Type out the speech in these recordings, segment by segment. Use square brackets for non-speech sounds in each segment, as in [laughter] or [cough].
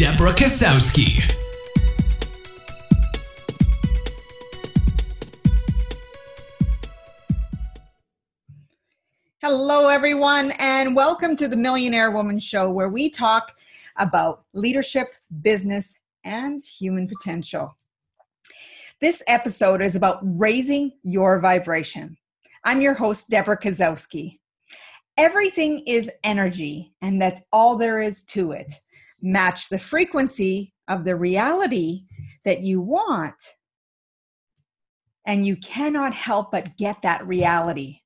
Deborah Kasowski. Hello, everyone, and welcome to the Millionaire Woman Show, where we talk about leadership, business, and human potential. This episode is about raising your vibration. I'm your host, Deborah Kasowski. Everything is energy, and that's all there is to it match the frequency of the reality that you want. And you cannot help but get that reality.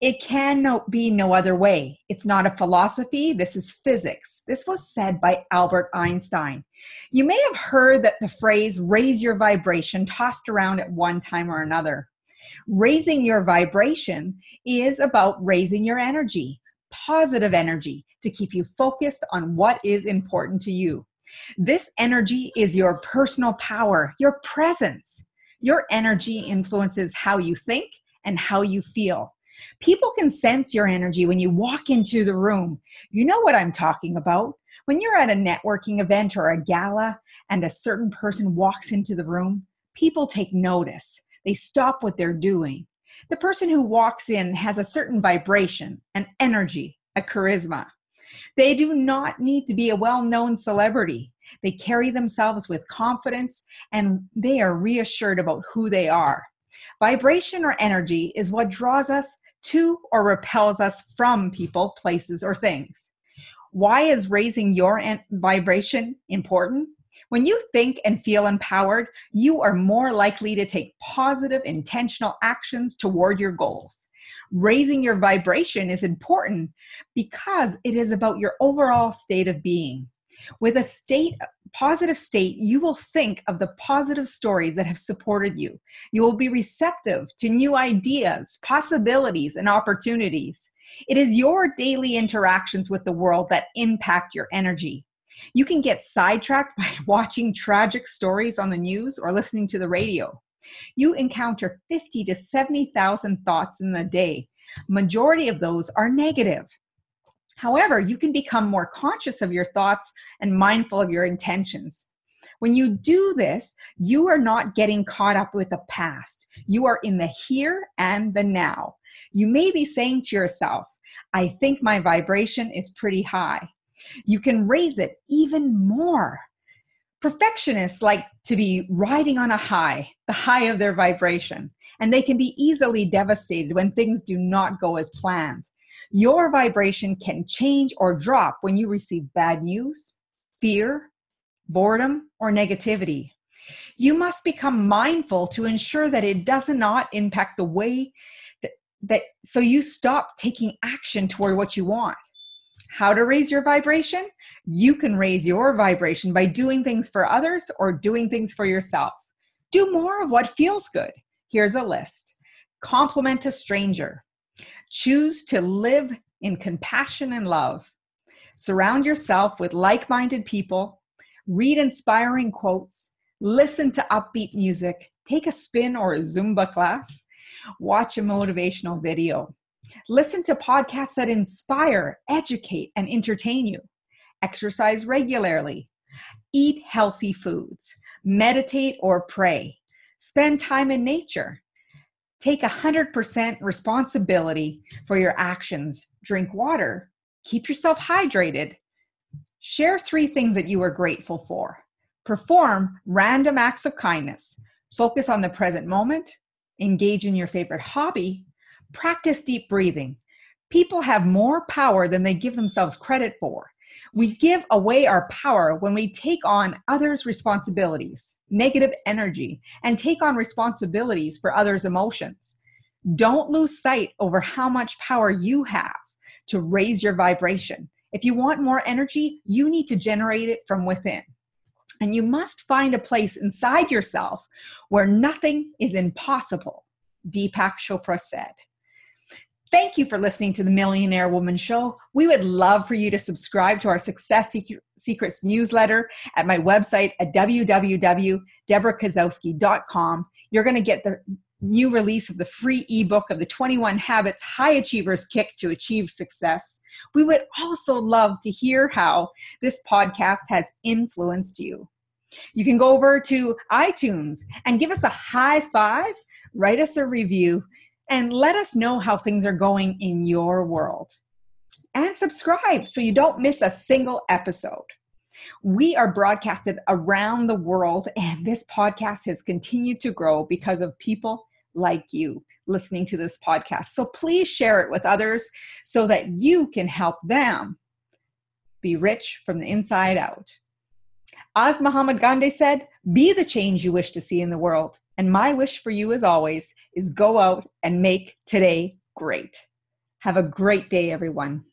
It can be no other way. It's not a philosophy, this is physics. This was said by Albert Einstein. You may have heard that the phrase raise your vibration tossed around at one time or another. Raising your vibration is about raising your energy, positive energy, to keep you focused on what is important to you. This energy is your personal power, your presence. Your energy influences how you think and how you feel. People can sense your energy when you walk into the room. You know what I'm talking about. When you're at a networking event or a gala and a certain person walks into the room, people take notice. They stop what they're doing. The person who walks in has a certain vibration, an energy, a charisma. They do not need to be a well known celebrity. They carry themselves with confidence and they are reassured about who they are. Vibration or energy is what draws us to or repels us from people, places, or things. Why is raising your vibration important? When you think and feel empowered, you are more likely to take positive, intentional actions toward your goals. Raising your vibration is important because it is about your overall state of being. With a state positive state, you will think of the positive stories that have supported you. You will be receptive to new ideas, possibilities, and opportunities. It is your daily interactions with the world that impact your energy. You can get sidetracked [laughs] by watching tragic stories on the news or listening to the radio. You encounter 50 to 70,000 thoughts in a day. Majority of those are negative. However, you can become more conscious of your thoughts and mindful of your intentions. When you do this, you are not getting caught up with the past. You are in the here and the now. You may be saying to yourself, I think my vibration is pretty high. You can raise it even more. Perfectionists like to be riding on a high, the high of their vibration, and they can be easily devastated when things do not go as planned. Your vibration can change or drop when you receive bad news, fear, boredom, or negativity. You must become mindful to ensure that it does not impact the way that, that so you stop taking action toward what you want. How to raise your vibration? You can raise your vibration by doing things for others or doing things for yourself. Do more of what feels good. Here's a list compliment a stranger, choose to live in compassion and love, surround yourself with like minded people, read inspiring quotes, listen to upbeat music, take a spin or a Zumba class, watch a motivational video. Listen to podcasts that inspire, educate, and entertain you. Exercise regularly. Eat healthy foods. Meditate or pray. Spend time in nature. Take 100% responsibility for your actions. Drink water. Keep yourself hydrated. Share three things that you are grateful for. Perform random acts of kindness. Focus on the present moment. Engage in your favorite hobby Practice deep breathing. People have more power than they give themselves credit for. We give away our power when we take on others' responsibilities, negative energy, and take on responsibilities for others' emotions. Don't lose sight over how much power you have to raise your vibration. If you want more energy, you need to generate it from within. And you must find a place inside yourself where nothing is impossible, Deepak Chopra said. Thank you for listening to the Millionaire Woman Show. We would love for you to subscribe to our Success Secrets newsletter at my website at www.deborahkasowski.com. You're going to get the new release of the free ebook of the 21 Habits High Achievers Kick to Achieve Success. We would also love to hear how this podcast has influenced you. You can go over to iTunes and give us a high five, write us a review, and let us know how things are going in your world. And subscribe so you don't miss a single episode. We are broadcasted around the world, and this podcast has continued to grow because of people like you listening to this podcast. So please share it with others so that you can help them be rich from the inside out. As Mahatma Gandhi said, be the change you wish to see in the world. And my wish for you, as always, is go out and make today great. Have a great day, everyone.